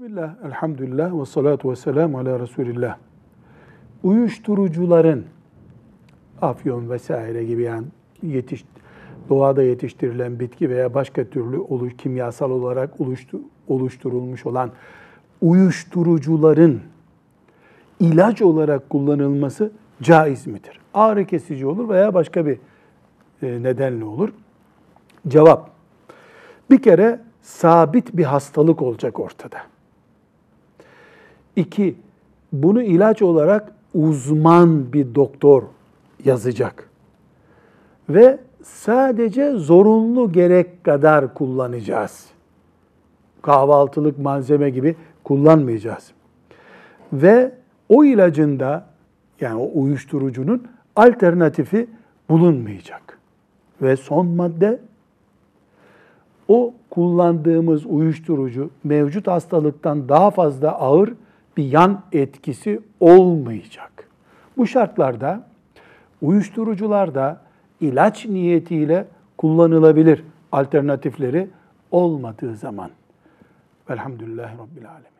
Bismillah, elhamdülillah ve salatu ve selamu ala Resulillah. Uyuşturucuların, afyon vesaire gibi yani yetiş, doğada yetiştirilen bitki veya başka türlü oluş, kimyasal olarak oluştu, oluşturulmuş olan uyuşturucuların ilaç olarak kullanılması caiz midir? Ağrı kesici olur veya başka bir e, nedenle olur. Cevap, bir kere sabit bir hastalık olacak ortada. İki, bunu ilaç olarak uzman bir doktor yazacak. Ve sadece zorunlu gerek kadar kullanacağız. Kahvaltılık malzeme gibi kullanmayacağız. Ve o ilacında yani o uyuşturucunun alternatifi bulunmayacak. Ve son madde o kullandığımız uyuşturucu mevcut hastalıktan daha fazla ağır bir yan etkisi olmayacak. Bu şartlarda uyuşturucular da ilaç niyetiyle kullanılabilir alternatifleri olmadığı zaman. Velhamdülillahi Rabbil Alemin.